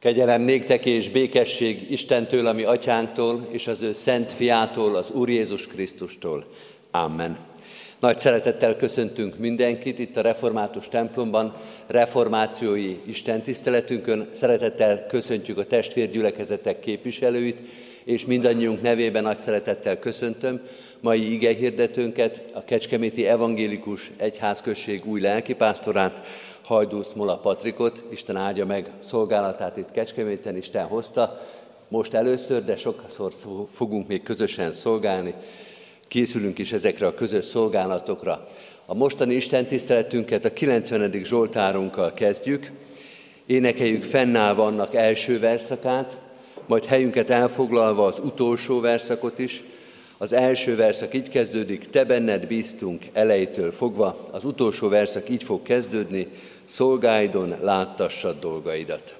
Kegyelem néktek és békesség Istentől, ami atyánktól, és az ő szent fiától, az Úr Jézus Krisztustól. Amen. Nagy szeretettel köszöntünk mindenkit itt a református templomban, reformációi istentiszteletünkön. Szeretettel köszöntjük a testvérgyülekezetek képviselőit, és mindannyiunk nevében nagy szeretettel köszöntöm mai igehirdetőnket, a Kecskeméti Evangélikus Egyházközség új lelkipásztorát, Hajdúsz Mola Patrikot, Isten áldja meg szolgálatát itt Kecskeméten, Isten hozta, most először, de sokszor fogunk még közösen szolgálni, készülünk is ezekre a közös szolgálatokra. A mostani Isten tiszteletünket a 90. Zsoltárunkkal kezdjük, énekeljük fennállva annak első verszakát, majd helyünket elfoglalva az utolsó verszakot is, az első verszak így kezdődik, te benned bíztunk elejétől fogva, az utolsó verszak így fog kezdődni, szolgáidon láttassad dolgaidat.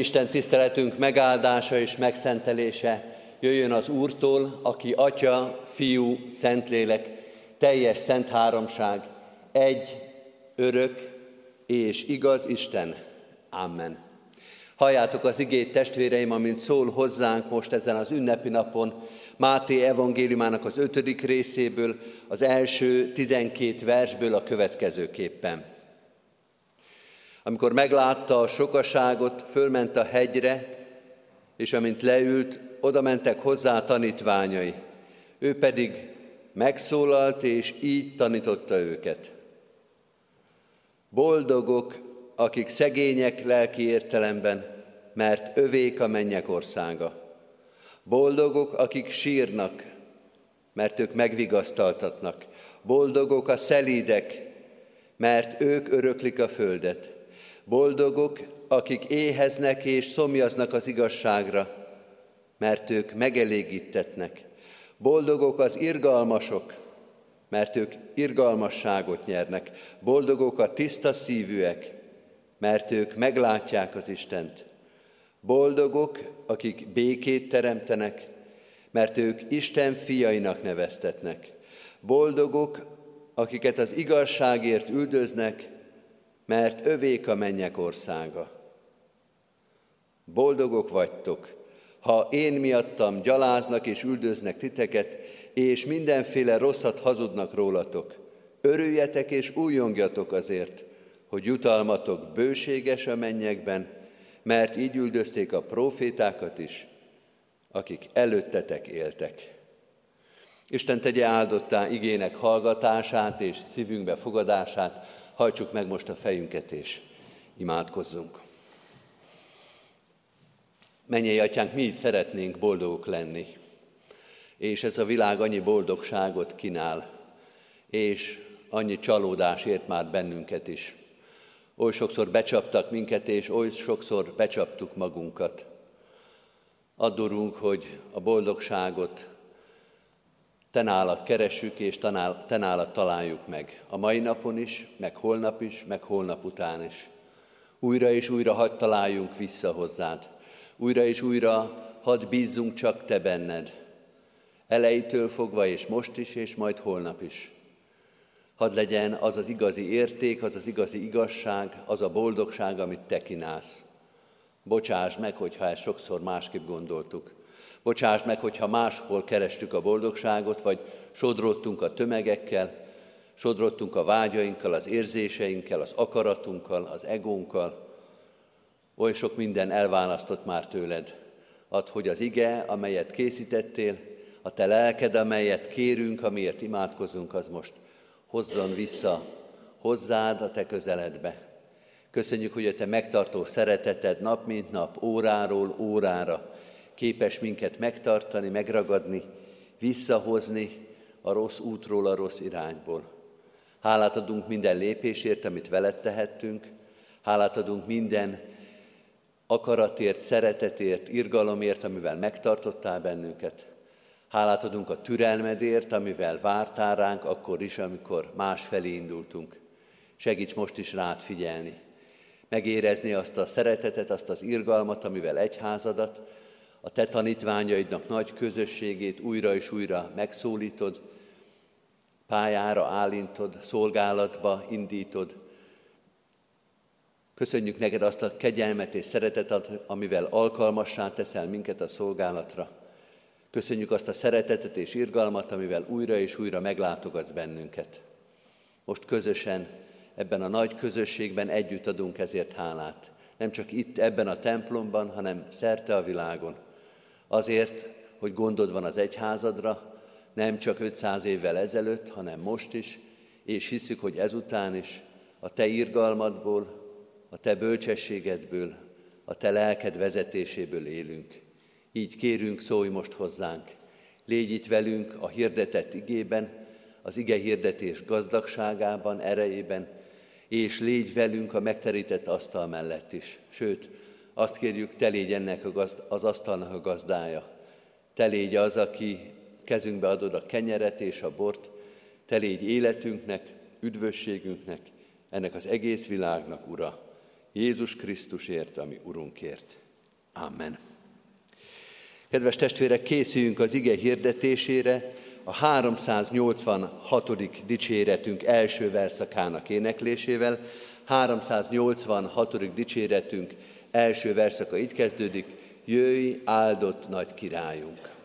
Isten tiszteletünk megáldása és megszentelése jöjjön az Úrtól, aki Atya, Fiú, Szentlélek, teljes szent háromság, egy, örök és igaz Isten. Amen. Halljátok az igét, testvéreim, amint szól hozzánk most ezen az ünnepi napon, Máté evangéliumának az ötödik részéből, az első tizenkét versből a következőképpen. Amikor meglátta a sokaságot, fölment a hegyre, és amint leült, oda mentek hozzá tanítványai. Ő pedig megszólalt, és így tanította őket. Boldogok, akik szegények lelki értelemben, mert övék a mennyek országa. Boldogok, akik sírnak, mert ők megvigasztaltatnak. Boldogok a szelídek, mert ők öröklik a földet. Boldogok, akik éheznek és szomjaznak az igazságra, mert ők megelégítetnek. Boldogok az irgalmasok, mert ők irgalmasságot nyernek. Boldogok a tiszta szívűek, mert ők meglátják az Istent. Boldogok, akik békét teremtenek, mert ők Isten fiainak neveztetnek. Boldogok, akiket az igazságért üldöznek, mert övék a mennyek országa. Boldogok vagytok, ha én miattam gyaláznak és üldöznek titeket, és mindenféle rosszat hazudnak rólatok. Örüljetek és újongjatok azért, hogy jutalmatok bőséges a mennyekben, mert így üldözték a profétákat is, akik előttetek éltek. Isten tegye áldottá igének hallgatását és szívünkbe fogadását, hajtsuk meg most a fejünket és imádkozzunk. Menjél, atyánk, mi is szeretnénk boldogok lenni. És ez a világ annyi boldogságot kínál, és annyi csalódás ért már bennünket is. Oly sokszor becsaptak minket, és oly sokszor becsaptuk magunkat. Addurunk, hogy a boldogságot te nálad keresünk, és te nálad találjuk meg. A mai napon is, meg holnap is, meg holnap után is. Újra és újra hadd találjunk vissza hozzád. Újra és újra hadd bízzunk csak te benned. Elejétől fogva, és most is, és majd holnap is. Hadd legyen az az igazi érték, az az igazi igazság, az a boldogság, amit te kínálsz. Bocsáss meg, hogyha ezt sokszor másképp gondoltuk. Bocsáss meg, hogyha máshol kerestük a boldogságot, vagy sodrottunk a tömegekkel, sodrottunk a vágyainkkal, az érzéseinkkel, az akaratunkkal, az egónkkal. Oly sok minden elválasztott már tőled. Add, hogy az ige, amelyet készítettél, a te lelked, amelyet kérünk, amiért imádkozunk, az most hozzon vissza hozzád a te közeledbe. Köszönjük, hogy a te megtartó szereteted nap mint nap, óráról órára képes minket megtartani, megragadni, visszahozni a rossz útról, a rossz irányból. Hálát adunk minden lépésért, amit veled tehettünk, hálát adunk minden akaratért, szeretetért, irgalomért, amivel megtartottál bennünket. Hálát adunk a türelmedért, amivel vártál ránk akkor is, amikor más felé indultunk. Segíts most is rád figyelni. Megérezni azt a szeretetet, azt az irgalmat, amivel egyházadat, a te tanítványaidnak nagy közösségét újra és újra megszólítod, pályára állítod, szolgálatba indítod. Köszönjük neked azt a kegyelmet és szeretetet, amivel alkalmassá teszel minket a szolgálatra. Köszönjük azt a szeretetet és irgalmat, amivel újra és újra meglátogatsz bennünket. Most közösen, ebben a nagy közösségben együtt adunk ezért hálát. Nem csak itt, ebben a templomban, hanem szerte a világon. Azért, hogy gondod van az egyházadra, nem csak 500 évvel ezelőtt, hanem most is, és hiszük, hogy ezután is a te irgalmadból, a te bölcsességedből, a te lelked vezetéséből élünk. Így kérünk, szólj most hozzánk. Légy itt velünk a hirdetett igében, az ige hirdetés gazdagságában, erejében, és légy velünk a megterített asztal mellett is. Sőt, azt kérjük, te légy ennek a gazd, az asztalnak a gazdája. Te légy az, aki kezünkbe adod a kenyeret és a bort, te légy életünknek, üdvösségünknek, ennek az egész világnak, Ura. Jézus Krisztusért, ami Urunkért. Amen. Kedves testvérek, készüljünk az ige hirdetésére, a 386. dicséretünk első verszakának éneklésével. 386. dicséretünk első verszaka így kezdődik, Jöjj, áldott nagy királyunk!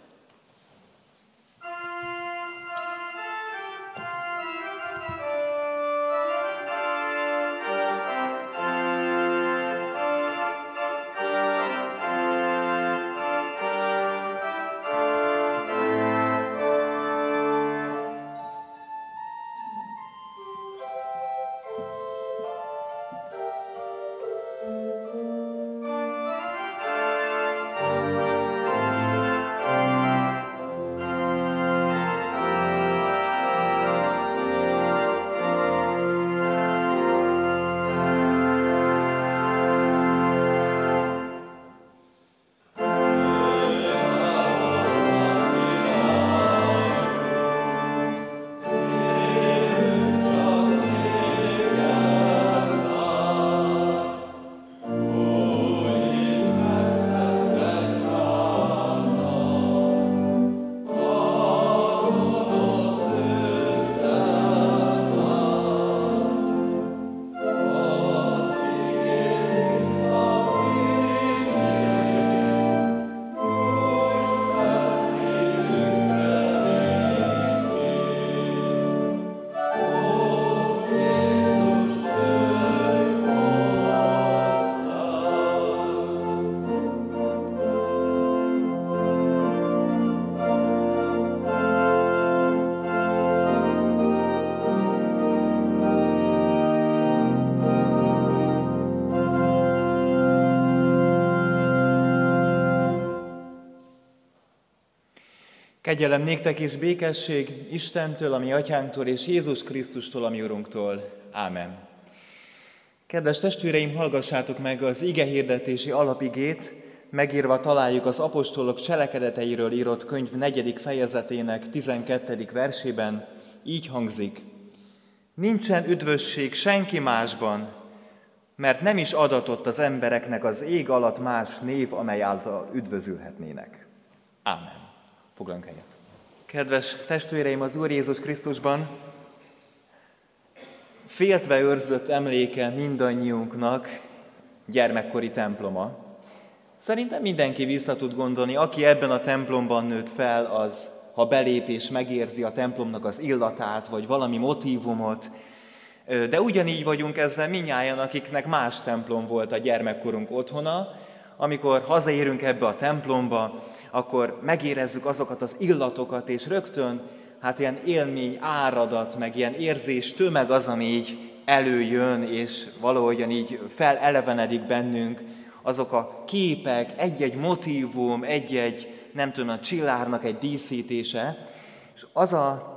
Kegyelem néktek és békesség Istentől, ami atyánktól, és Jézus Krisztustól, ami Urunktól. Ámen. Kedves testvéreim, hallgassátok meg az ige hirdetési alapigét, megírva találjuk az apostolok cselekedeteiről írott könyv negyedik fejezetének 12. versében, így hangzik. Nincsen üdvösség senki másban, mert nem is adatott az embereknek az ég alatt más név, amely által üdvözülhetnének. Ámen. Foglaljunk helyet. Kedves testvéreim az Úr Jézus Krisztusban, féltve őrzött emléke mindannyiunknak gyermekkori temploma. Szerintem mindenki vissza tud gondolni, aki ebben a templomban nőtt fel, az ha belépés megérzi a templomnak az illatát, vagy valami motívumot, de ugyanígy vagyunk ezzel minnyáján, akiknek más templom volt a gyermekkorunk otthona, amikor hazaérünk ebbe a templomba, akkor megérezzük azokat az illatokat, és rögtön hát ilyen élmény áradat, meg ilyen érzés tömeg az, ami így előjön, és valahogyan így felelevenedik bennünk, azok a képek, egy-egy motívum, egy-egy, nem tudom, a csillárnak egy díszítése, és az a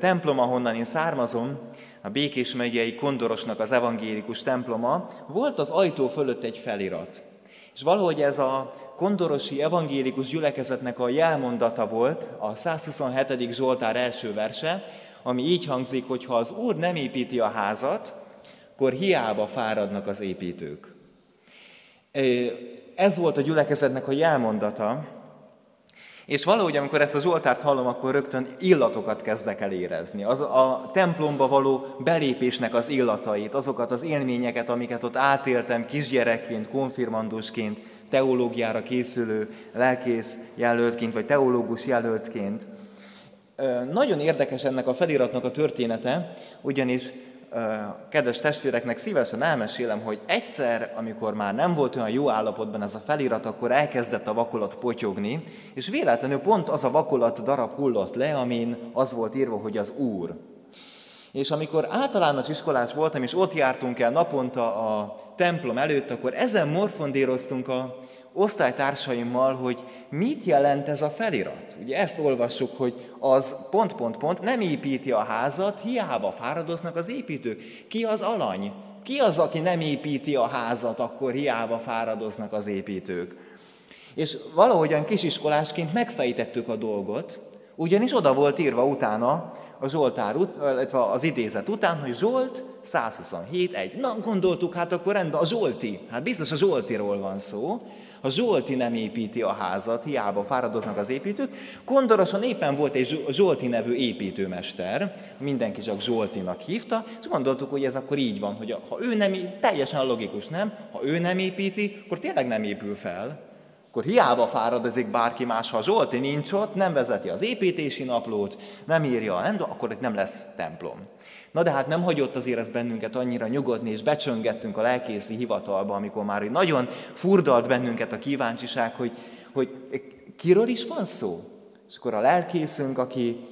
templom, ahonnan én származom, a Békés megyei Kondorosnak az evangélikus temploma, volt az ajtó fölött egy felirat. És valahogy ez a kondorosi evangélikus gyülekezetnek a jelmondata volt, a 127. Zsoltár első verse, ami így hangzik, hogy ha az Úr nem építi a házat, akkor hiába fáradnak az építők. Ez volt a gyülekezetnek a jelmondata, és valahogy, amikor ezt a Zsoltárt hallom, akkor rögtön illatokat kezdek el érezni. Az a templomba való belépésnek az illatait, azokat az élményeket, amiket ott átéltem kisgyerekként, konfirmandusként, teológiára készülő lelkész jelöltként, vagy teológus jelöltként. Nagyon érdekes ennek a feliratnak a története, ugyanis kedves testvéreknek szívesen elmesélem, hogy egyszer, amikor már nem volt olyan jó állapotban ez a felirat, akkor elkezdett a vakolat potyogni, és véletlenül pont az a vakolat darab hullott le, amin az volt írva, hogy az Úr. És amikor általános iskolás voltam, és ott jártunk el naponta a templom előtt, akkor ezen morfondíroztunk a osztálytársaimmal, hogy mit jelent ez a felirat. Ugye ezt olvassuk, hogy az pont, pont, pont nem építi a házat, hiába fáradoznak az építők. Ki az alany? Ki az, aki nem építi a házat, akkor hiába fáradoznak az építők? És valahogyan kisiskolásként megfejtettük a dolgot, ugyanis oda volt írva utána, a Zsoltár, illetve az idézet után, hogy Zsolt 127, egy. Na, gondoltuk, hát akkor rendben, a Zsolti, hát biztos a Zsoltiról van szó, Ha Zsolti nem építi a házat, hiába fáradoznak az építők. Kondorosan éppen volt egy Zsolti nevű építőmester, mindenki csak Zsoltinak hívta, és gondoltuk, hogy ez akkor így van, hogy ha ő nem, teljesen logikus, nem? Ha ő nem építi, akkor tényleg nem épül fel. Akkor hiába fáradozik bárki más, ha Zsolti nincs ott, nem vezeti az építési naplót, nem írja, nem, akkor itt nem lesz templom. Na de hát nem hagyott azért ez bennünket annyira nyugodni, és becsöngettünk a lelkészi hivatalba, amikor már nagyon furdalt bennünket a kíváncsiság, hogy, hogy kiről is van szó? És akkor a lelkészünk, aki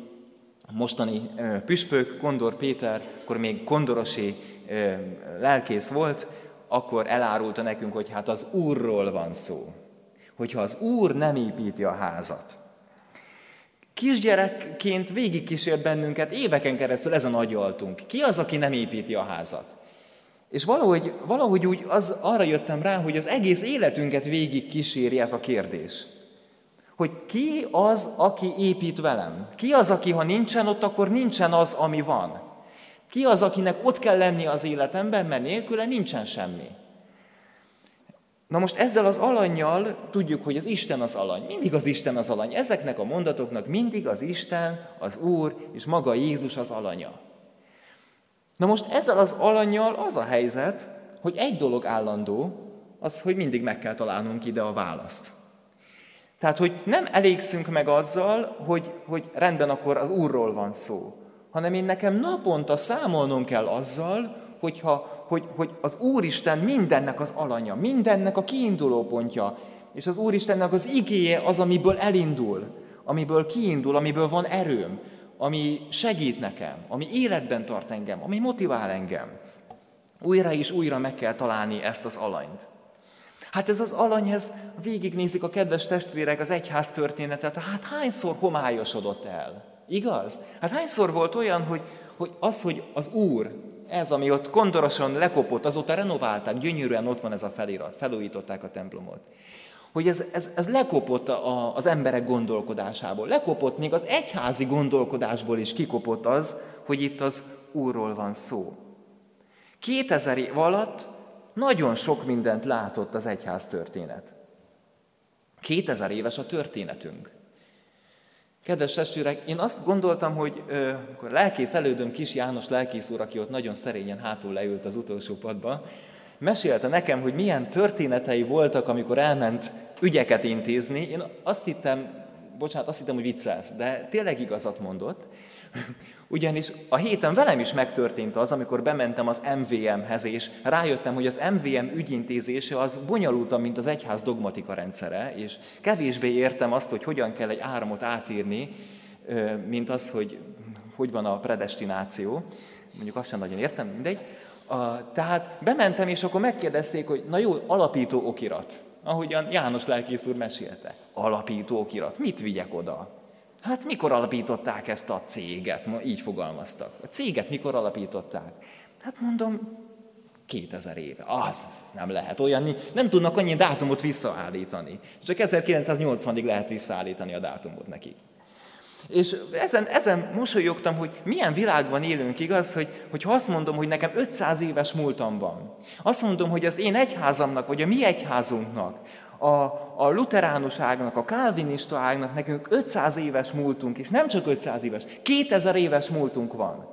mostani püspök, Kondor Péter, akkor még kondorosi lelkész volt, akkor elárulta nekünk, hogy hát az Úrról van szó. Hogyha az Úr nem építi a házat, Kisgyerekként végigkísért bennünket éveken keresztül ez a nagy altunk. Ki az, aki nem építi a házat? És valahogy, valahogy úgy az, arra jöttem rá, hogy az egész életünket végig kíséri ez a kérdés. Hogy ki az, aki épít velem? Ki az, aki ha nincsen ott, akkor nincsen az, ami van? Ki az, akinek ott kell lenni az életemben, mert nélküle nincsen semmi? Na most ezzel az alanyjal tudjuk, hogy az Isten az alany. Mindig az Isten az alany. Ezeknek a mondatoknak mindig az Isten, az Úr és maga Jézus az alanya. Na most ezzel az alanyjal az a helyzet, hogy egy dolog állandó, az, hogy mindig meg kell találnunk ide a választ. Tehát, hogy nem elégszünk meg azzal, hogy, hogy rendben akkor az Úrról van szó, hanem én nekem naponta számolnom kell azzal, hogyha hogy, hogy az Úristen mindennek az alanya, mindennek a kiinduló pontja, és az Úristennek az igéje az, amiből elindul, amiből kiindul, amiből van erőm, ami segít nekem, ami életben tart engem, ami motivál engem. Újra és újra meg kell találni ezt az alanyt. Hát ez az alany, ez végignézik a kedves testvérek az egyház történetet, hát hányszor homályosodott el? Igaz? Hát hányszor volt olyan, hogy, hogy az, hogy az Úr ez, ami ott kondorosan lekopott, azóta renoválták, gyönyörűen ott van ez a felirat, felújították a templomot. Hogy ez, ez, ez lekopott a, az emberek gondolkodásából. Lekopott még az egyházi gondolkodásból is kikopott az, hogy itt az Úrról van szó. 2000 év alatt nagyon sok mindent látott az egyház történet. 2000 éves a történetünk. Kedves testvérek, én azt gondoltam, hogy ö, akkor lelkész elődöm kis János lelkész úr, aki ott nagyon szerényen hátul leült az utolsó padba, mesélte nekem, hogy milyen történetei voltak, amikor elment ügyeket intézni. Én azt hittem, bocsánat, azt hittem, hogy viccelsz, de tényleg igazat mondott. Ugyanis a héten velem is megtörtént az, amikor bementem az MVM-hez, és rájöttem, hogy az MVM ügyintézése az bonyolultabb, mint az egyház dogmatika rendszere, és kevésbé értem azt, hogy hogyan kell egy áramot átírni, mint az, hogy hogy van a predestináció. Mondjuk azt sem nagyon értem, mindegy. A, tehát bementem, és akkor megkérdezték, hogy na jó, alapító okirat. Ahogyan János lelkész úr mesélte. Alapító okirat. Mit vigyek oda? Hát mikor alapították ezt a céget? Ma így fogalmaztak. A céget mikor alapították? Hát mondom, 2000 éve. Az nem lehet olyan, nem tudnak annyi dátumot visszaállítani. Csak 1980-ig lehet visszaállítani a dátumot nekik. És ezen, ezen mosolyogtam, hogy milyen világban élünk, igaz, hogy, hogy ha azt mondom, hogy nekem 500 éves múltam van, azt mondom, hogy az én egyházamnak, vagy a mi egyházunknak a, a luteránus ágnak, a kálvinista ágnak nekünk 500 éves múltunk, és nem csak 500 éves, 2000 éves múltunk van,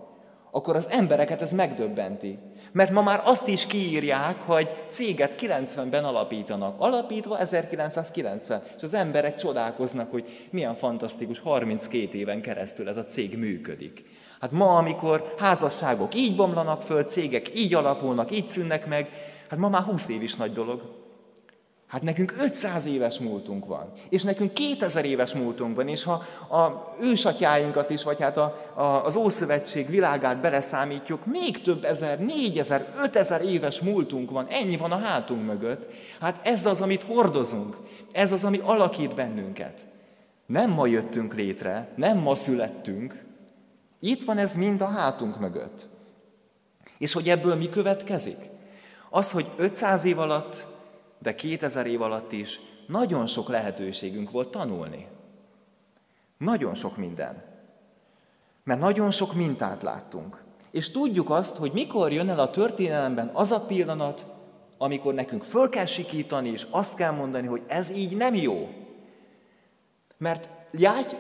akkor az embereket ez megdöbbenti. Mert ma már azt is kiírják, hogy céget 90-ben alapítanak. Alapítva 1990. És az emberek csodálkoznak, hogy milyen fantasztikus, 32 éven keresztül ez a cég működik. Hát ma, amikor házasságok így bomlanak föl, cégek így alapulnak, így szűnnek meg, hát ma már 20 év is nagy dolog. Hát nekünk 500 éves múltunk van, és nekünk 2000 éves múltunk van, és ha a ősatyáinkat is, vagy hát a, a, az Ószövetség világát beleszámítjuk, még több ezer, négyezer, ötezer éves múltunk van, ennyi van a hátunk mögött. Hát ez az, amit hordozunk, ez az, ami alakít bennünket. Nem ma jöttünk létre, nem ma születtünk, itt van ez mind a hátunk mögött. És hogy ebből mi következik? Az, hogy 500 év alatt de 2000 év alatt is nagyon sok lehetőségünk volt tanulni. Nagyon sok minden. Mert nagyon sok mintát láttunk. És tudjuk azt, hogy mikor jön el a történelemben az a pillanat, amikor nekünk föl kell sikítani, és azt kell mondani, hogy ez így nem jó. Mert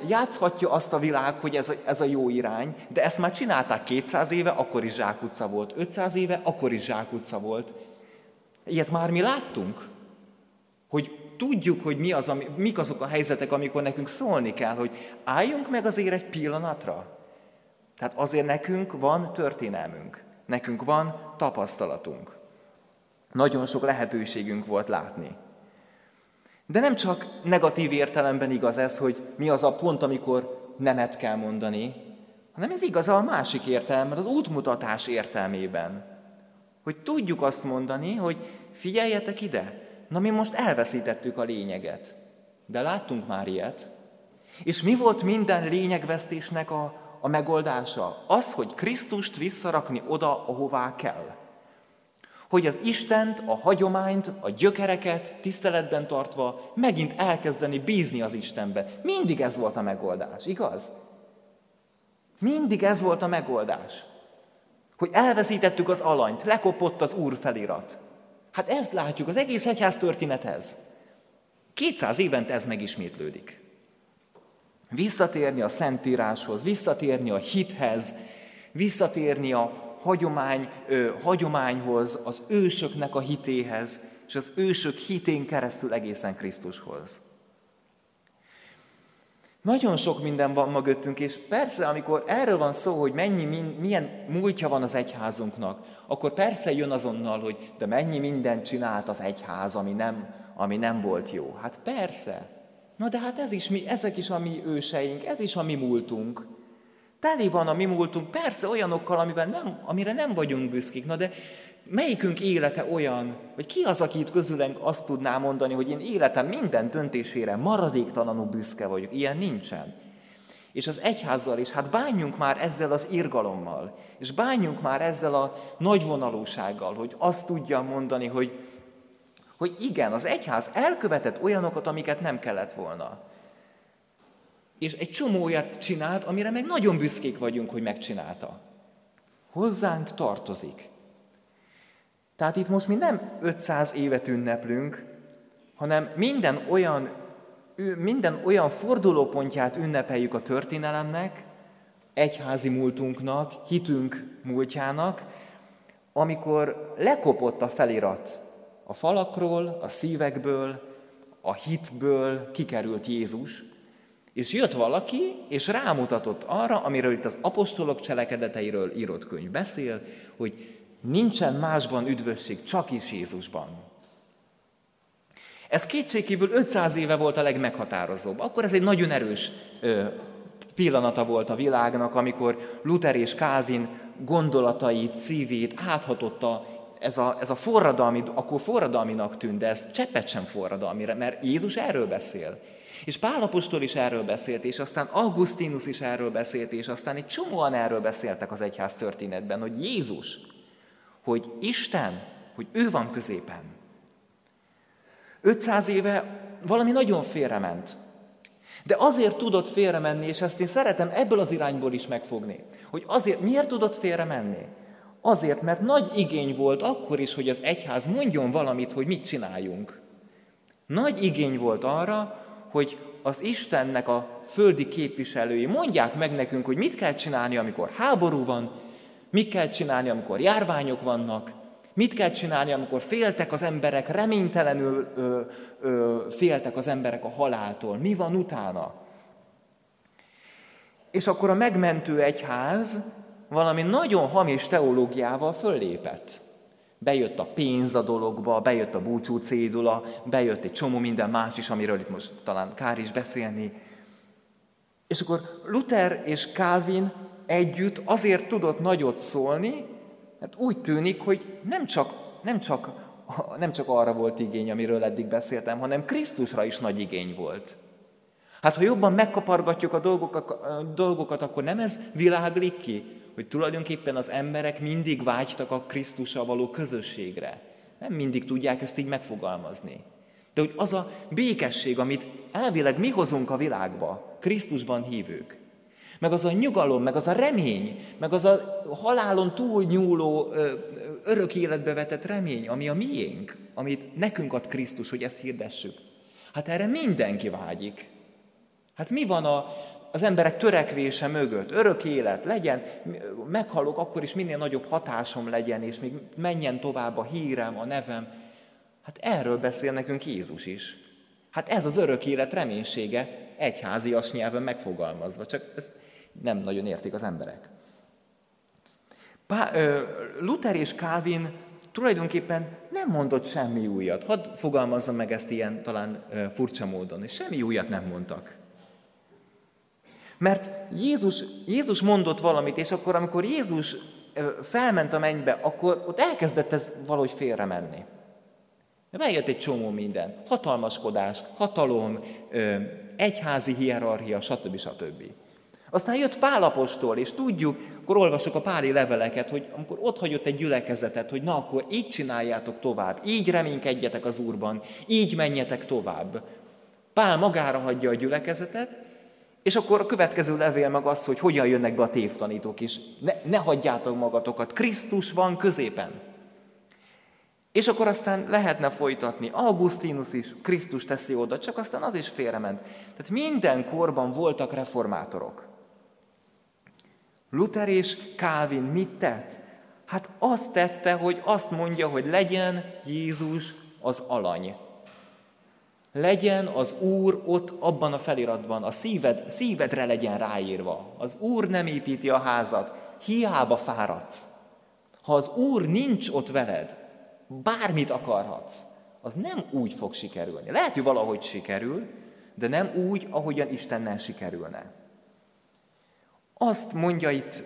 játszhatja azt a világ, hogy ez a, ez a jó irány, de ezt már csinálták 200 éve, akkor is zsákutca volt. 500 éve, akkor is zsákutca volt. Ilyet már mi láttunk, hogy tudjuk, hogy mi az, ami, mik azok a helyzetek, amikor nekünk szólni kell, hogy álljunk meg azért egy pillanatra. Tehát azért nekünk van történelmünk, nekünk van tapasztalatunk. Nagyon sok lehetőségünk volt látni. De nem csak negatív értelemben igaz ez, hogy mi az a pont, amikor nemet kell mondani, hanem ez igaz a másik értelemben, az útmutatás értelmében. Hogy tudjuk azt mondani, hogy figyeljetek ide, na mi most elveszítettük a lényeget. De láttunk már ilyet. És mi volt minden lényegvesztésnek a, a megoldása? Az, hogy Krisztust visszarakni oda, ahová kell hogy az Istent, a hagyományt, a gyökereket tiszteletben tartva megint elkezdeni bízni az Istenbe. Mindig ez volt a megoldás, igaz? Mindig ez volt a megoldás. Hogy elveszítettük az alanyt, lekopott az Úr felirat. Hát ezt látjuk, az egész egyház történet ez. 200 évente ez megismétlődik. Visszatérni a Szentíráshoz, visszatérni a hithez, visszatérni a hagyomány, ö, hagyományhoz, az ősöknek a hitéhez, és az ősök hitén keresztül egészen Krisztushoz. Nagyon sok minden van mögöttünk, és persze, amikor erről van szó, hogy mennyi, milyen múltja van az egyházunknak, akkor persze jön azonnal, hogy de mennyi mindent csinált az egyház, ami nem, ami nem volt jó. Hát persze. Na de hát ez is mi, ezek is a mi őseink, ez is a mi múltunk. Teli van a mi múltunk, persze olyanokkal, amivel nem, amire nem vagyunk büszkék, na de melyikünk élete olyan, vagy ki az, aki itt közülünk azt tudná mondani, hogy én életem minden döntésére maradéktalanul büszke vagyok. Ilyen nincsen. És az egyházzal is, hát bánjunk már ezzel az irgalommal, és bánjunk már ezzel a nagyvonalúsággal, hogy azt tudja mondani, hogy, hogy igen, az egyház elkövetett olyanokat, amiket nem kellett volna és egy csomó olyat csinált, amire meg nagyon büszkék vagyunk, hogy megcsinálta. Hozzánk tartozik. Tehát itt most mi nem 500 évet ünneplünk, hanem minden olyan, minden olyan fordulópontját ünnepeljük a történelemnek, egyházi múltunknak, hitünk múltjának, amikor lekopott a felirat a falakról, a szívekből, a hitből kikerült Jézus, és jött valaki, és rámutatott arra, amiről itt az apostolok cselekedeteiről írott könyv beszél, hogy nincsen másban üdvösség, csak is Jézusban. Ez kétségkívül 500 éve volt a legmeghatározóbb. Akkor ez egy nagyon erős pillanata volt a világnak, amikor Luther és Calvin gondolatait, szívét áthatotta ez a, ez a forradalmi, akkor forradalminak tűnt, de ez cseppet sem forradalmi, mert Jézus erről beszél. És Pálapostól is erről beszélt, és aztán Augustinus is erről beszélt, és aztán egy csomóan erről beszéltek az egyház történetben, hogy Jézus, hogy Isten, hogy ő van középen. 500 éve valami nagyon félrement. De azért tudott félremenni, és ezt én szeretem ebből az irányból is megfogni, hogy azért, miért tudott félremenni? Azért, mert nagy igény volt akkor is, hogy az egyház mondjon valamit, hogy mit csináljunk. Nagy igény volt arra, hogy az Istennek a földi képviselői mondják meg nekünk, hogy mit kell csinálni, amikor háború van, mit kell csinálni, amikor járványok vannak, mit kell csinálni, amikor féltek az emberek, reménytelenül ö, ö, féltek az emberek a haláltól. Mi van utána? És akkor a megmentő egyház valami nagyon hamis teológiával föllépett. Bejött a pénz a dologba, bejött a búcsú cédula, bejött egy csomó minden más is, amiről itt most talán kár is beszélni. És akkor Luther és Calvin együtt azért tudott nagyot szólni, mert úgy tűnik, hogy nem csak, nem csak, nem csak arra volt igény, amiről eddig beszéltem, hanem Krisztusra is nagy igény volt. Hát ha jobban megkapargatjuk a dolgokat akkor nem ez világlik ki, hogy tulajdonképpen az emberek mindig vágytak a Krisztussal való közösségre. Nem mindig tudják ezt így megfogalmazni. De hogy az a békesség, amit elvileg mi hozunk a világba, Krisztusban hívők, meg az a nyugalom, meg az a remény, meg az a halálon túl nyúló örök életbe vetett remény, ami a miénk, amit nekünk ad Krisztus, hogy ezt hirdessük. Hát erre mindenki vágyik. Hát mi van a, az emberek törekvése mögött? Örök élet, legyen, meghalok, akkor is minél nagyobb hatásom legyen, és még menjen tovább a hírem, a nevem. Hát erről beszél nekünk Jézus is. Hát ez az örök élet reménysége, egyházias nyelven megfogalmazva, csak ezt nem nagyon értik az emberek. Pá, Luther és Calvin tulajdonképpen nem mondott semmi újat. Hadd fogalmazzam meg ezt ilyen talán furcsa módon, és semmi újat nem mondtak. Mert Jézus, Jézus mondott valamit, és akkor, amikor Jézus felment a mennybe, akkor ott elkezdett ez valahogy félre menni. Megjött egy csomó minden. Hatalmaskodás, hatalom, egyházi hierarchia, stb. stb. Aztán jött Pálapostól, és tudjuk, akkor olvasok a páli leveleket, hogy amikor ott hagyott egy gyülekezetet, hogy na akkor így csináljátok tovább, így reménykedjetek az Úrban, így menjetek tovább. Pál magára hagyja a gyülekezetet, és akkor a következő levél meg az, hogy hogyan jönnek be a tévtanítók is. Ne, ne hagyjátok magatokat, Krisztus van középen. És akkor aztán lehetne folytatni. Augustinus is Krisztus teszi oda, csak aztán az is félrement. Tehát minden korban voltak reformátorok. Luther és Calvin mit tett? Hát azt tette, hogy azt mondja, hogy legyen Jézus az alany. Legyen az Úr ott abban a feliratban, a szíved, szívedre legyen ráírva. Az Úr nem építi a házat, hiába fáradsz. Ha az Úr nincs ott veled, bármit akarhatsz, az nem úgy fog sikerülni. Lehet, hogy valahogy sikerül, de nem úgy, ahogyan Istennel sikerülne. Azt mondja itt,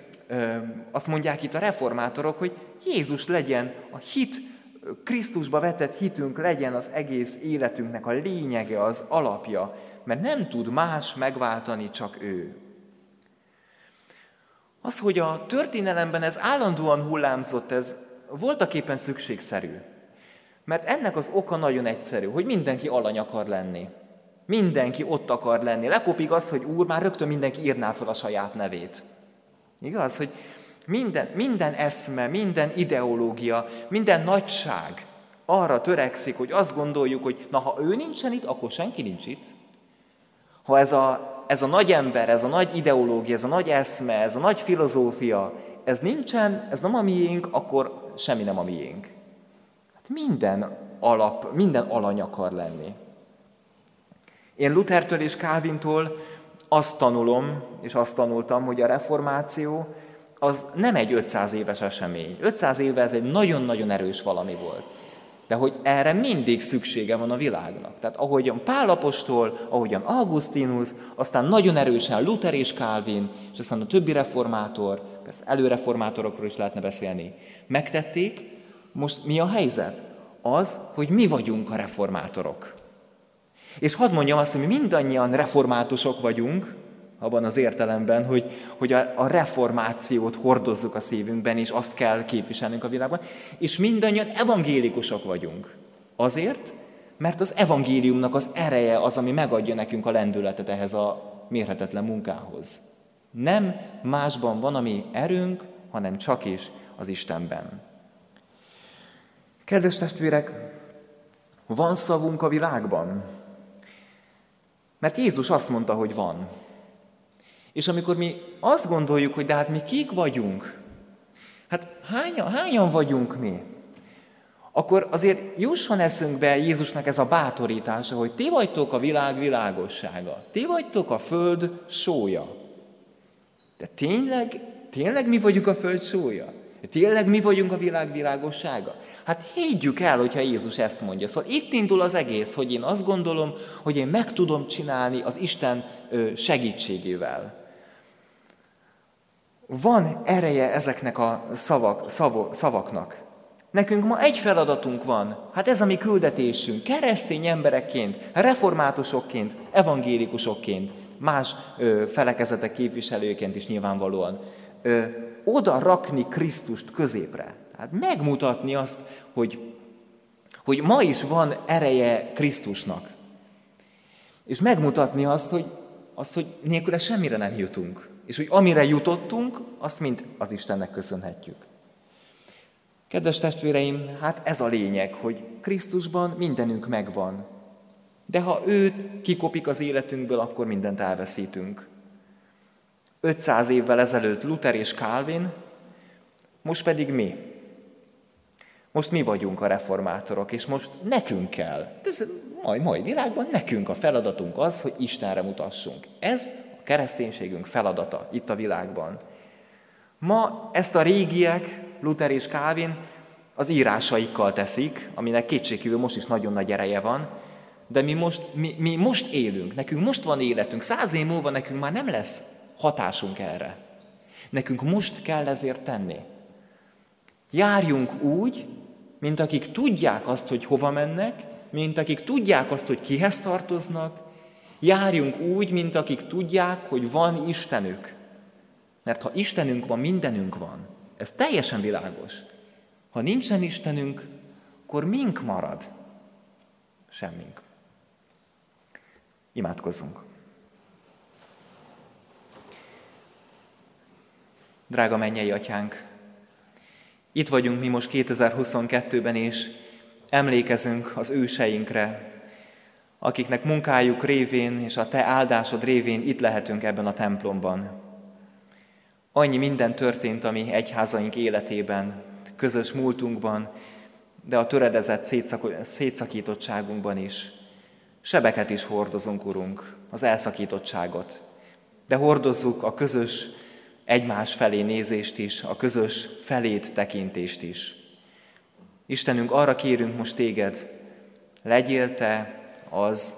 azt mondják itt a reformátorok, hogy Jézus legyen a hit, Krisztusba vetett hitünk legyen az egész életünknek a lényege, az alapja, mert nem tud más megváltani, csak ő. Az, hogy a történelemben ez állandóan hullámzott, ez voltak éppen szükségszerű. Mert ennek az oka nagyon egyszerű, hogy mindenki alany akar lenni. Mindenki ott akar lenni. Lekopik az, hogy úr, már rögtön mindenki írná fel a saját nevét. Igaz, hogy minden, minden eszme, minden ideológia, minden nagyság arra törekszik, hogy azt gondoljuk, hogy na, ha ő nincsen itt, akkor senki nincs itt. Ha ez a, ez a nagy ember, ez a nagy ideológia, ez a nagy eszme, ez a nagy filozófia, ez nincsen, ez nem a miénk, akkor semmi nem a miénk. Hát minden alap, minden alany akar lenni. Én Luthertől és Kávintól azt tanulom, és azt tanultam, hogy a reformáció az nem egy 500 éves esemény. 500 éve ez egy nagyon-nagyon erős valami volt. De hogy erre mindig szüksége van a világnak. Tehát ahogyan Pálapostól, ahogyan Augustinus, aztán nagyon erősen Luther és Calvin, és aztán a többi reformátor, persze előreformátorokról is lehetne beszélni, megtették, most mi a helyzet? Az, hogy mi vagyunk a reformátorok. És hadd mondjam azt, hogy mi mindannyian reformátusok vagyunk, abban az értelemben, hogy, hogy a, a reformációt hordozzuk a szívünkben, és azt kell képviselnünk a világban, és mindannyian evangélikusok vagyunk. Azért, mert az evangéliumnak az ereje az, ami megadja nekünk a lendületet ehhez a mérhetetlen munkához. Nem másban van a mi erőnk, hanem csak is az Istenben. Kedves testvérek, van szavunk a világban? Mert Jézus azt mondta, hogy van. És amikor mi azt gondoljuk, hogy de hát mi kik vagyunk, hát hányan, hányan vagyunk mi? Akkor azért jusson eszünkbe Jézusnak ez a bátorítása, hogy ti vagytok a világ világossága, ti vagytok a föld sója. De tényleg, tényleg mi vagyunk a föld sója? Tényleg mi vagyunk a világ világossága? Hát higgyük el, hogyha Jézus ezt mondja. Szóval itt indul az egész, hogy én azt gondolom, hogy én meg tudom csinálni az Isten segítségével. Van ereje ezeknek a szavak, szavok, szavaknak. Nekünk ma egy feladatunk van, hát ez a mi küldetésünk, keresztény emberekként, reformátusokként, evangélikusokként, más ö, felekezetek képviselőként is nyilvánvalóan, ö, oda rakni Krisztust középre. Tehát megmutatni azt, hogy, hogy ma is van ereje Krisztusnak. És megmutatni azt, hogy, azt, hogy nélküle semmire nem jutunk. És hogy amire jutottunk, azt mind az Istennek köszönhetjük. Kedves testvéreim, hát ez a lényeg, hogy Krisztusban mindenünk megvan. De ha őt kikopik az életünkből, akkor mindent elveszítünk. 500 évvel ezelőtt Luther és Calvin, most pedig mi. Most mi vagyunk a reformátorok, és most nekünk kell. Ez majd, majd világban nekünk a feladatunk az, hogy Istenre mutassunk. Ez a kereszténységünk feladata itt a világban. Ma ezt a régiek, Luther és Calvin, az írásaikkal teszik, aminek kétségkívül most is nagyon nagy ereje van, de mi most, mi, mi most élünk, nekünk most van életünk, száz év múlva nekünk már nem lesz hatásunk erre. Nekünk most kell ezért tenni. Járjunk úgy, mint akik tudják azt, hogy hova mennek, mint akik tudják azt, hogy kihez tartoznak, járjunk úgy, mint akik tudják, hogy van Istenük. Mert ha Istenünk van, mindenünk van. Ez teljesen világos. Ha nincsen Istenünk, akkor mink marad? Semmink. Imádkozzunk. Drága mennyei atyánk, itt vagyunk mi most 2022-ben, és emlékezünk az őseinkre, akiknek munkájuk révén és a Te áldásod révén itt lehetünk ebben a templomban. Annyi minden történt a mi egyházaink életében, közös múltunkban, de a töredezett szétszakítottságunkban is. Sebeket is hordozunk, Urunk, az elszakítottságot, de hordozzuk a közös egymás felé nézést is, a közös felét tekintést is. Istenünk, arra kérünk most téged, legyél te az,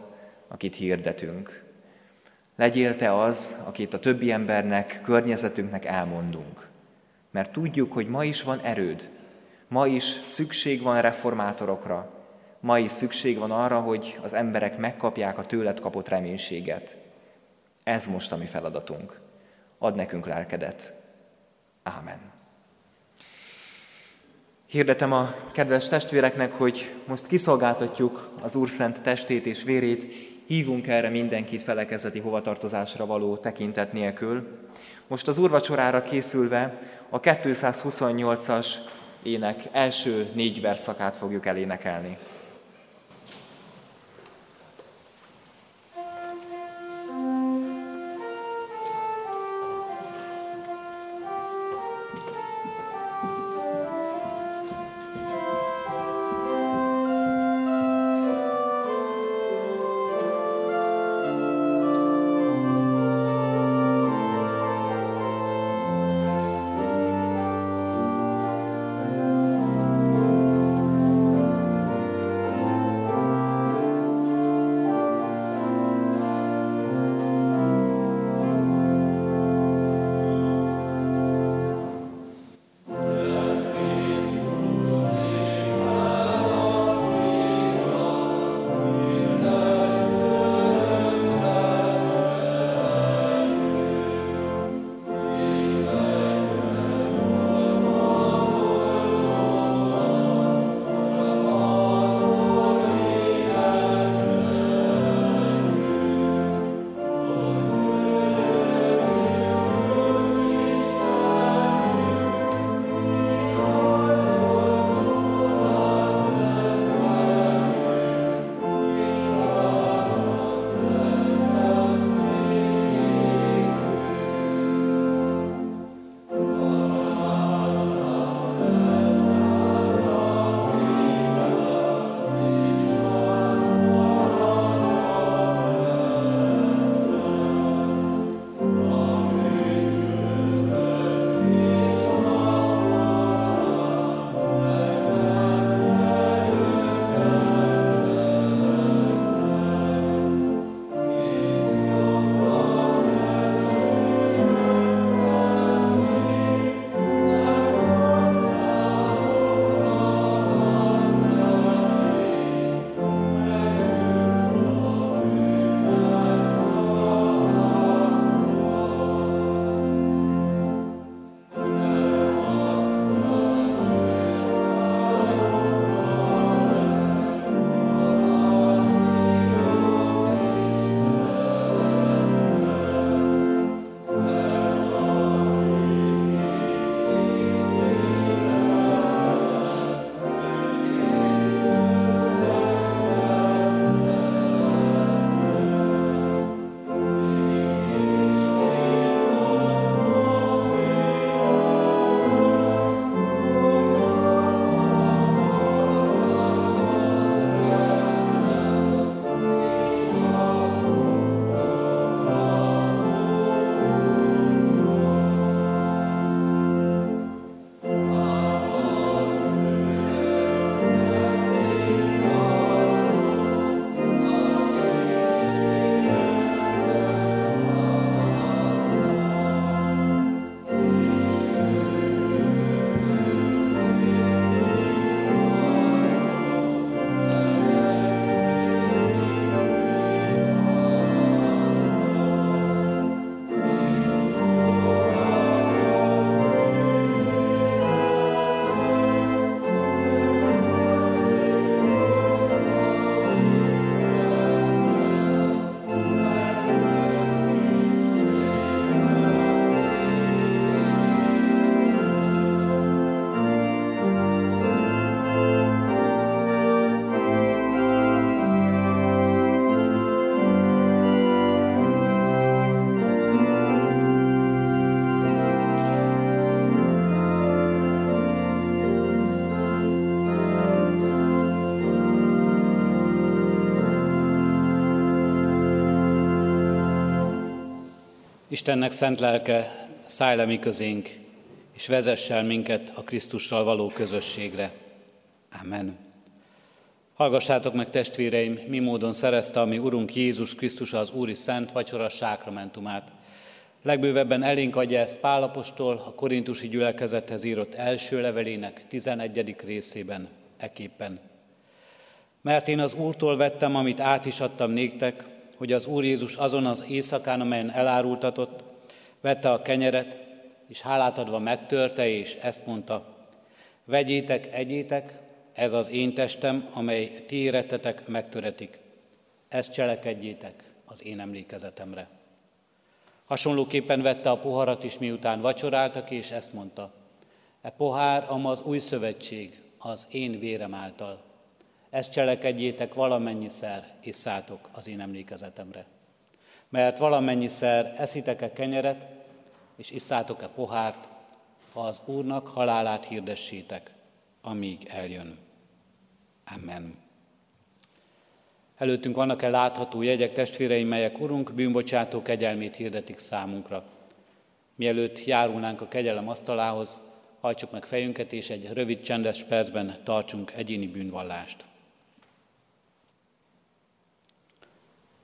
akit hirdetünk. Legyél te az, akit a többi embernek, környezetünknek elmondunk. Mert tudjuk, hogy ma is van erőd, ma is szükség van reformátorokra, ma is szükség van arra, hogy az emberek megkapják a tőled kapott reménységet. Ez most a mi feladatunk ad nekünk lelkedet. Ámen. Hirdetem a kedves testvéreknek, hogy most kiszolgáltatjuk az Úr szent testét és vérét, hívunk erre mindenkit felekezeti hovatartozásra való tekintet nélkül. Most az úrvacsorára készülve a 228-as ének első négy verszakát fogjuk elénekelni. Istennek szent lelke, szállj le mi közénk, és vezess el minket a Krisztussal való közösségre. Amen. Hallgassátok meg, testvéreim, mi módon szerezte a mi Urunk Jézus Krisztus az Úri Szent Vacsora sákramentumát. Legbővebben elénk adja ezt Pálapostól a korintusi gyülekezethez írott első levelének 11. részében, eképpen. Mert én az Úrtól vettem, amit át is adtam néktek, hogy az Úr Jézus azon az éjszakán, amelyen elárultatott, vette a kenyeret, és hálát adva megtörte, és ezt mondta, vegyétek, egyétek, ez az én testem, amely ti érettetek, megtöretik. Ezt cselekedjétek az én emlékezetemre. Hasonlóképpen vette a poharat is, miután vacsoráltak, és ezt mondta. E pohár, ama az új szövetség, az én vérem által. Ezt cselekedjétek valamennyiszer, és szálltok az én emlékezetemre. Mert valamennyiszer eszitek-e kenyeret, és isszátok-e pohárt, ha az Úrnak halálát hirdessétek, amíg eljön. Amen. Előttünk vannak-e látható jegyek, testvéreim, melyek Urunk bűnbocsátó kegyelmét hirdetik számunkra. Mielőtt járulnánk a kegyelem asztalához, hajtsuk meg fejünket, és egy rövid csendes percben tartsunk egyéni bűnvallást.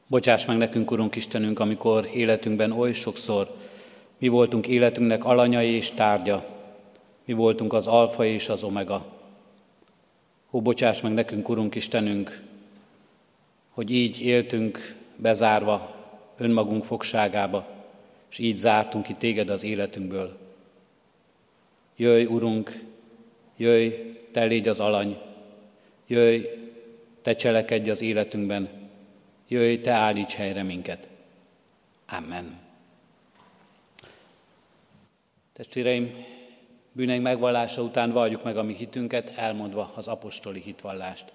Bocsáss meg nekünk, Urunk Istenünk, amikor életünkben oly sokszor mi voltunk életünknek alanyai és tárgya, mi voltunk az alfa és az omega. Ó, bocsáss meg nekünk, Urunk Istenünk, hogy így éltünk bezárva önmagunk fogságába, és így zártunk ki téged az életünkből. Jöjj, Urunk, jöjj, te légy az alany, jöjj, te cselekedj az életünkben, jöjj, te állíts helyre minket. Amen. Testvéreim, bűneink megvallása után valljuk meg a mi hitünket, elmondva az apostoli hitvallást.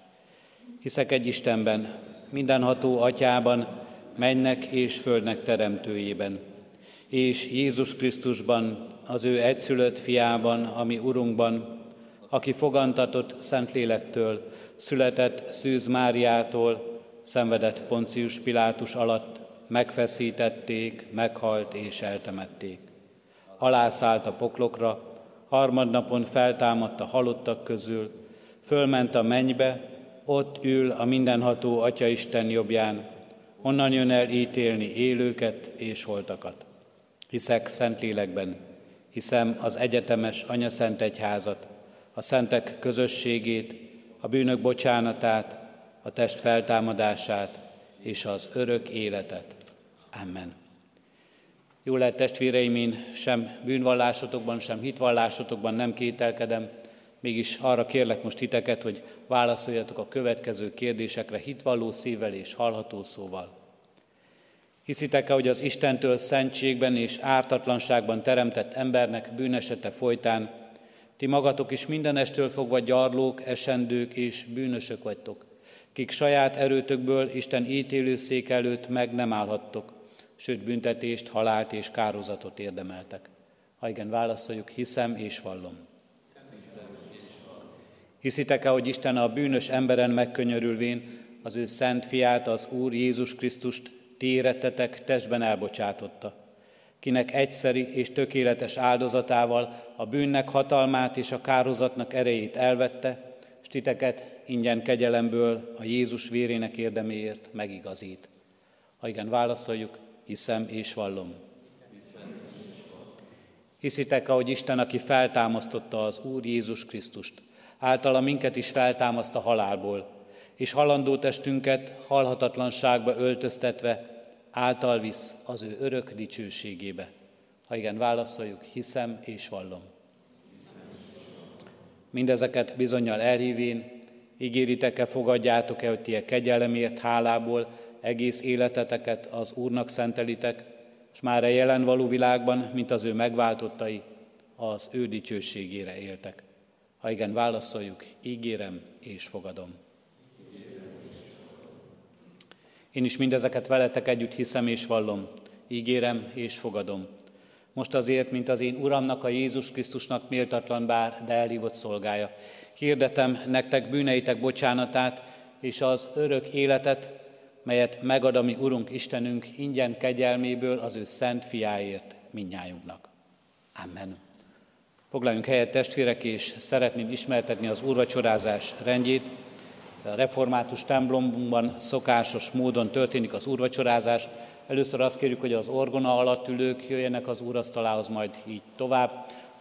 Hiszek egy Istenben, mindenható atyában, mennek és földnek teremtőjében, és Jézus Krisztusban, az ő egyszülött fiában, ami Urunkban, aki fogantatott Szentlélektől, született Szűz Máriától, szenvedett Poncius Pilátus alatt, megfeszítették, meghalt és eltemették. Alászállt a poklokra, harmadnapon feltámadt a halottak közül, fölment a mennybe, ott ül a mindenható Atya Isten jobbján, onnan jön el ítélni élőket és holtakat. Hiszek Szentlélekben, hiszem az egyetemes Anya Szent Egyházat, a szentek közösségét, a bűnök bocsánatát, a test feltámadását és az örök életet. Amen. Jó lehet testvéreim, én sem bűnvallásotokban, sem hitvallásotokban nem kételkedem, mégis arra kérlek most titeket, hogy válaszoljatok a következő kérdésekre hitvalló szívvel és hallható szóval. Hiszitek-e, hogy az Istentől szentségben és ártatlanságban teremtett embernek bűnesete folytán ti magatok is mindenestől fogva gyarlók, esendők és bűnösök vagytok, kik saját erőtökből Isten ítélőszék előtt meg nem állhattok, sőt büntetést, halált és kározatot érdemeltek. Ha igen, válaszoljuk, hiszem és vallom. Hiszitek-e, hogy Isten a bűnös emberen megkönyörülvén az ő szent fiát, az Úr Jézus Krisztust térettetek testben elbocsátotta, kinek egyszeri és tökéletes áldozatával a bűnnek hatalmát és a kározatnak erejét elvette, és titeket ingyen kegyelemből a Jézus vérének érdeméért megigazít. Ha igen, válaszoljuk, hiszem és vallom. Hiszitek, ahogy Isten, aki feltámasztotta az Úr Jézus Krisztust, általa minket is feltámaszt a halálból, és halandó testünket halhatatlanságba öltöztetve által visz az ő örök dicsőségébe. Ha igen, válaszoljuk, hiszem és vallom. Mindezeket bizonyal elhívén, ígéritek-e, fogadjátok-e, hogy ti a kegyelemért hálából egész életeteket az Úrnak szentelitek, és már a jelen való világban, mint az ő megváltottai, az ő dicsőségére éltek. Ha igen, válaszoljuk, ígérem és fogadom. Én is mindezeket veletek együtt hiszem és vallom, ígérem és fogadom. Most azért, mint az én Uramnak, a Jézus Krisztusnak méltatlan bár, de elhívott szolgája. Hirdetem nektek bűneitek bocsánatát és az örök életet, melyet megad a mi Urunk Istenünk ingyen kegyelméből az ő szent fiáért minnyájunknak. Amen. Foglaljunk helyet testvérek, és szeretném ismertetni az úrvacsorázás rendjét. A református templomban szokásos módon történik az úrvacsorázás. Először azt kérjük, hogy az orgona alatt ülők jöjjenek az úrasztalához, majd így tovább.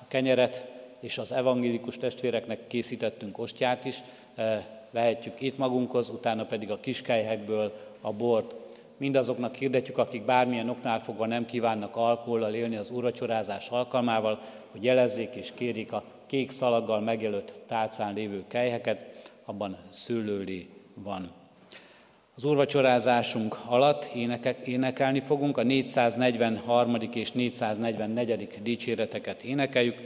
A kenyeret és az evangélikus testvéreknek készítettünk ostját is, eh, vehetjük itt magunkhoz, utána pedig a kiskelyhekből a bort. Mindazoknak hirdetjük, akik bármilyen oknál fogva nem kívánnak alkohollal élni az úrvacsorázás alkalmával, hogy jelezzék és kérik a kék szalaggal megjelölt tálcán lévő kelyheket, abban szőlőlé van. Az úrvacsorázásunk alatt énekek, énekelni fogunk, a 443. és 444. dicséreteket énekeljük.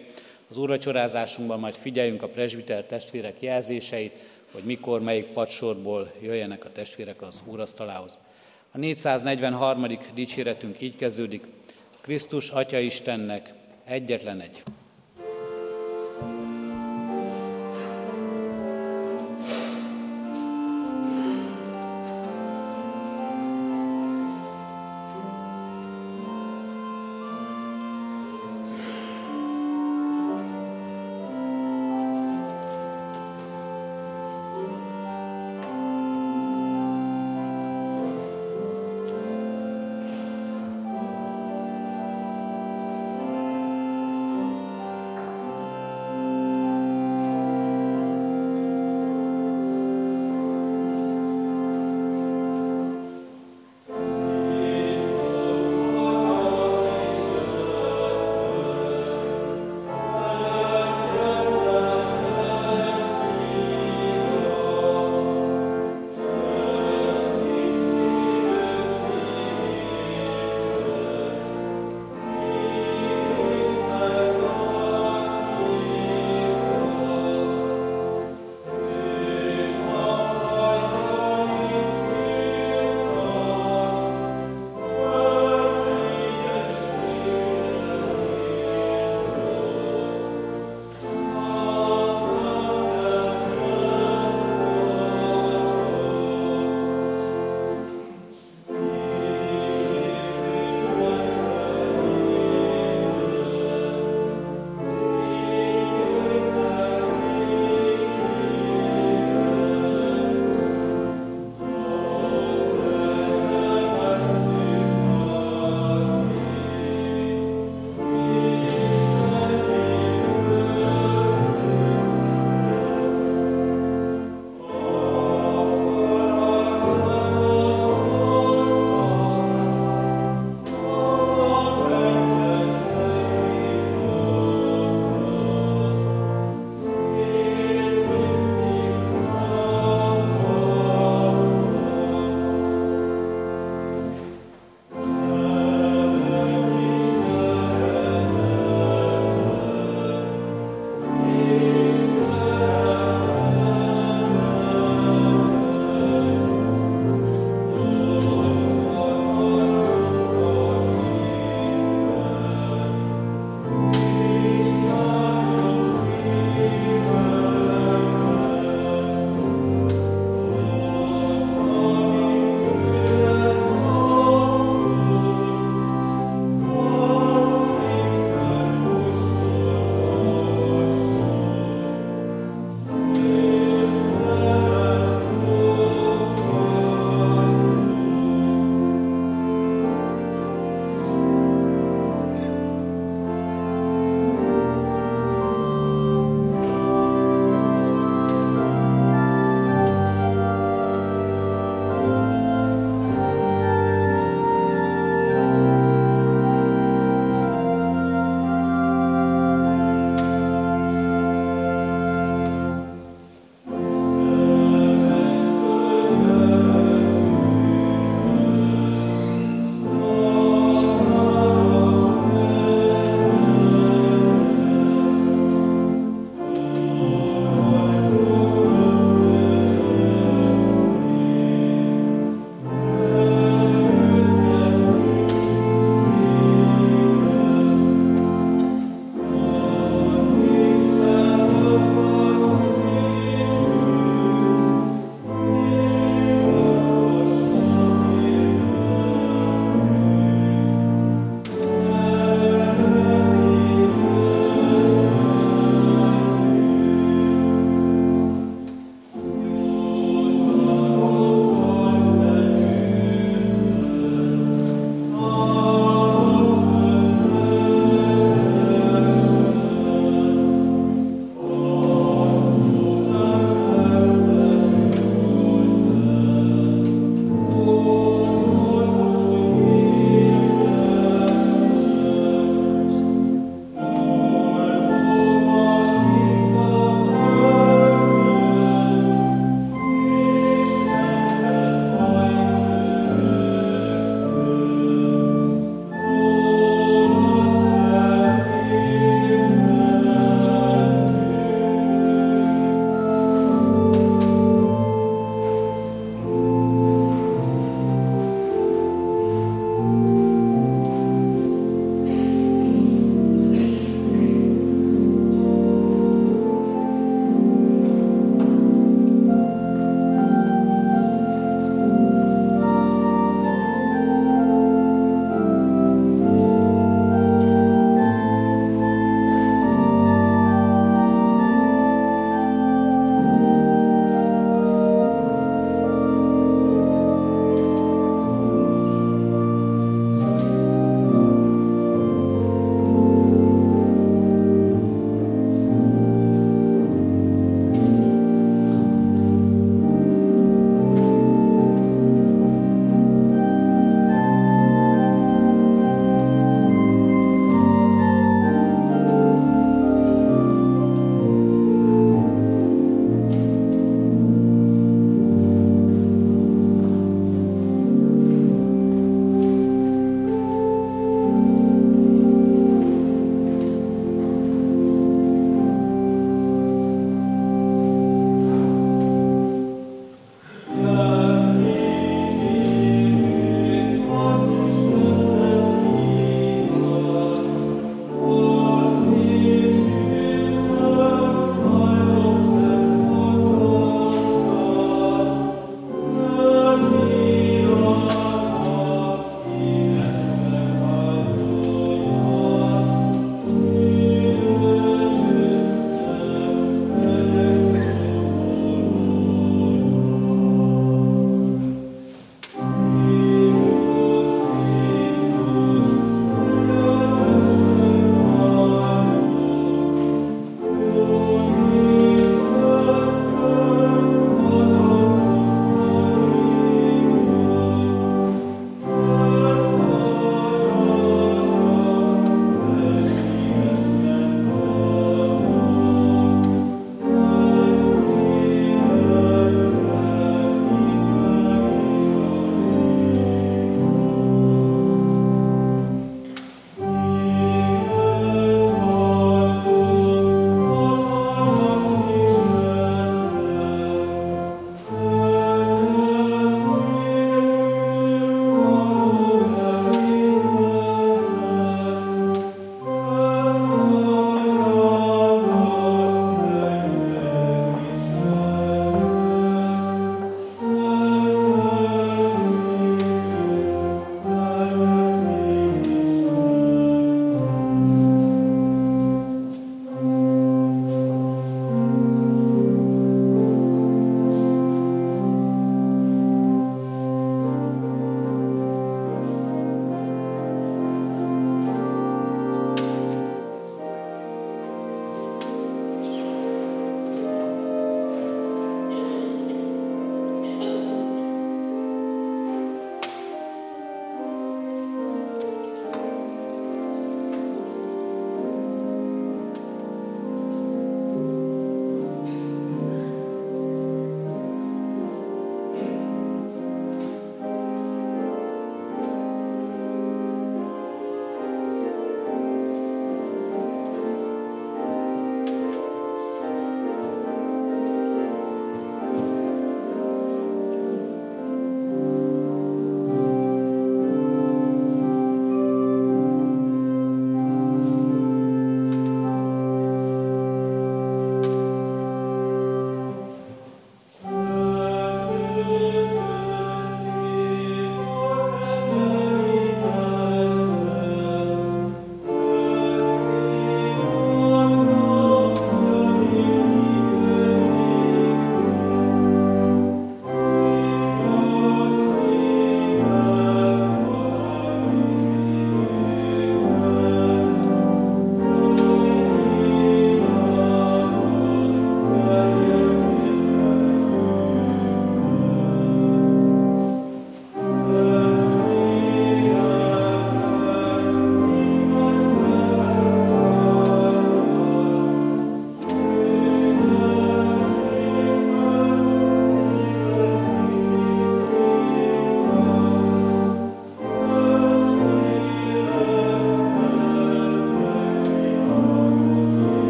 Az úrvacsorázásunkban majd figyeljünk a presbiter testvérek jelzéseit, hogy mikor, melyik padsorból jöjjenek a testvérek az úrasztalához. A 443. dicséretünk így kezdődik, Krisztus Atya Istennek egyetlen egy.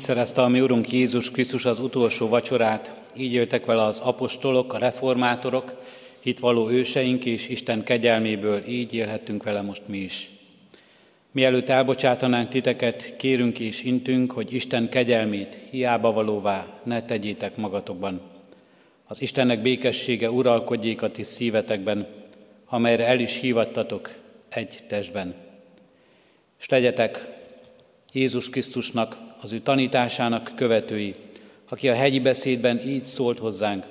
Így szerezte a mi Urunk Jézus Krisztus az utolsó vacsorát, így éltek vele az apostolok, a reformátorok, hitvaló őseink és Isten kegyelméből így élhettünk vele most mi is. Mielőtt elbocsátanánk titeket, kérünk és intünk, hogy Isten kegyelmét hiába valóvá ne tegyétek magatokban. Az Istennek békessége uralkodjék a ti szívetekben, amelyre el is hívattatok egy testben. És legyetek Jézus Krisztusnak, az ő tanításának követői, aki a hegyi beszédben így szólt hozzánk.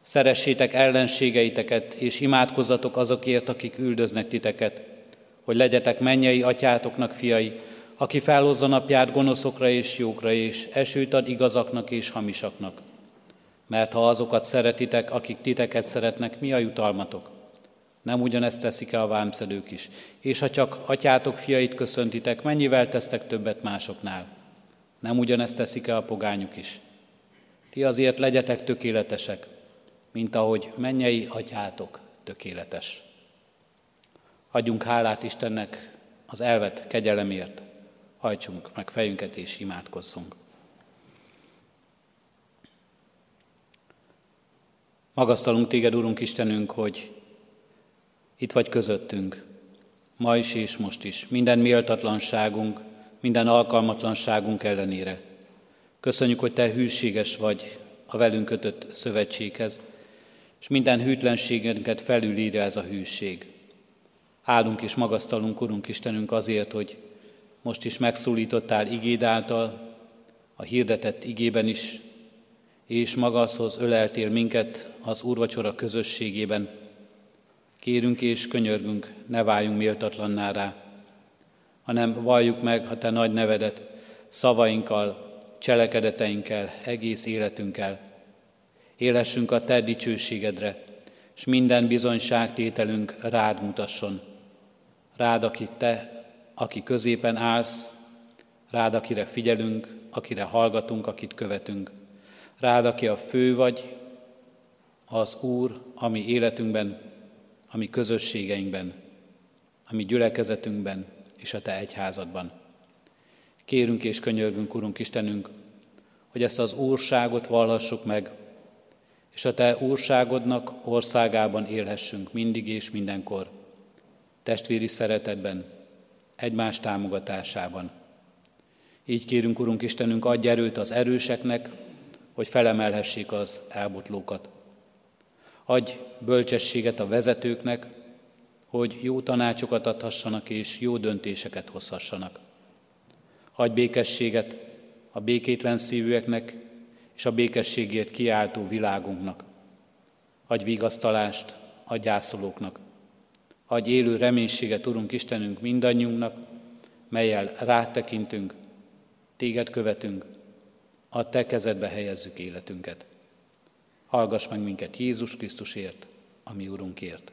Szeressétek ellenségeiteket, és imádkozzatok azokért, akik üldöznek titeket, hogy legyetek mennyei atyátoknak fiai, aki felhozza napját gonoszokra és jókra, és esőt ad igazaknak és hamisaknak. Mert ha azokat szeretitek, akik titeket szeretnek, mi a jutalmatok? Nem ugyanezt teszik-e a vámszedők is? És ha csak atyátok fiait köszöntitek, mennyivel tesztek többet másoknál? Nem ugyanezt teszik-e a pogányuk is? Ti azért legyetek tökéletesek, mint ahogy mennyei atyátok tökéletes. Adjunk hálát Istennek az elvet kegyelemért, hajtsunk meg fejünket és imádkozzunk. Magasztalunk téged, Urunk Istenünk, hogy itt vagy közöttünk, ma is és most is, minden méltatlanságunk, minden alkalmatlanságunk ellenére. Köszönjük, hogy Te hűséges vagy a velünk kötött szövetséghez, és minden hűtlenségünket felülírja ez a hűség. Állunk és magasztalunk, Urunk Istenünk, azért, hogy most is megszólítottál igéd által, a hirdetett igében is, és magadhoz öleltél minket az úrvacsora közösségében. Kérünk és könyörgünk, ne váljunk méltatlanná rá, hanem valljuk meg a Te nagy nevedet szavainkkal, cselekedeteinkkel, egész életünkkel. Élessünk a Te dicsőségedre, és minden bizonyságtételünk rád mutasson. Rád, aki Te, aki középen állsz, rád, akire figyelünk, akire hallgatunk, akit követünk. Rád, aki a fő vagy, az Úr, ami életünkben, ami közösségeinkben, ami gyülekezetünkben, és a Te egyházadban. Kérünk és könyörgünk, Urunk Istenünk, hogy ezt az úrságot vallhassuk meg, és a Te úrságodnak országában élhessünk mindig és mindenkor, testvéri szeretetben, egymás támogatásában. Így kérünk, Urunk Istenünk, adj erőt az erőseknek, hogy felemelhessék az elbotlókat. Adj bölcsességet a vezetőknek, hogy jó tanácsokat adhassanak és jó döntéseket hozhassanak. Adj békességet a békétlen szívűeknek és a békességért kiáltó világunknak. Adj vigasztalást a gyászolóknak. Adj élő reménységet, Urunk Istenünk, mindannyiunknak, melyel rátekintünk, téged követünk, a te kezedbe helyezzük életünket. Hallgass meg minket Jézus Krisztusért, a mi Urunkért.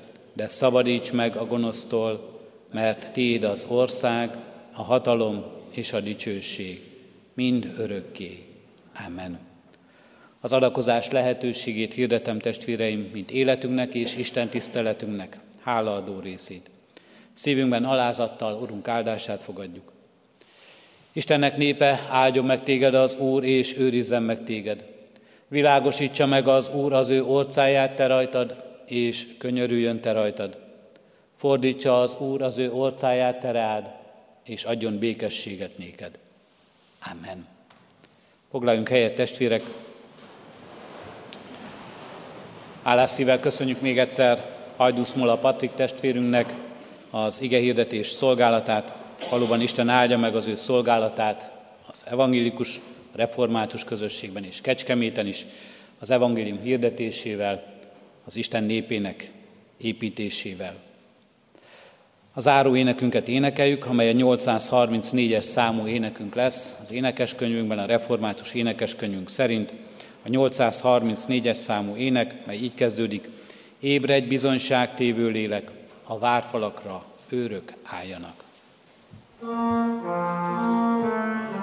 de szabadíts meg a gonosztól, mert Tiéd az ország, a hatalom és a dicsőség, mind örökké. Amen. Az adakozás lehetőségét hirdetem testvéreim, mint életünknek és Isten tiszteletünknek, hálaadó részét. Szívünkben alázattal Urunk áldását fogadjuk. Istennek népe, áldjon meg téged az Úr, és őrizzen meg téged. Világosítsa meg az Úr az ő orcáját te rajtad, és könyörüljön te rajtad. Fordítsa az Úr az ő orcáját te rád, és adjon békességet néked. Amen. Foglaljunk helyet, testvérek. Állásszível köszönjük még egyszer Hajdusz Mola Patrik testvérünknek az igehirdetés szolgálatát. Valóban Isten áldja meg az ő szolgálatát az evangélikus, református közösségben és Kecskeméten is, az evangélium hirdetésével, az Isten népének építésével. Az záró énekünket énekeljük, amely a 834-es számú énekünk lesz. Az énekeskönyvünkben, a református énekeskönyvünk szerint a 834-es számú ének, mely így kezdődik, Ébredj bizonyságtévő lélek, a várfalakra őrök álljanak. Thank you.